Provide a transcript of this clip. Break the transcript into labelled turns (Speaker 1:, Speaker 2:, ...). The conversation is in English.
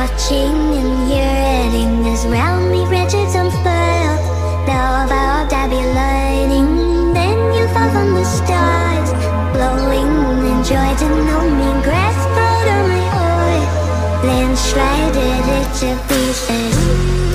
Speaker 1: watching and hearing as round me wretches unfurled. Now about I be lighting, then you fall from the stars, glowing in joy to know me. Grass out on my oil, then shredded it to pieces.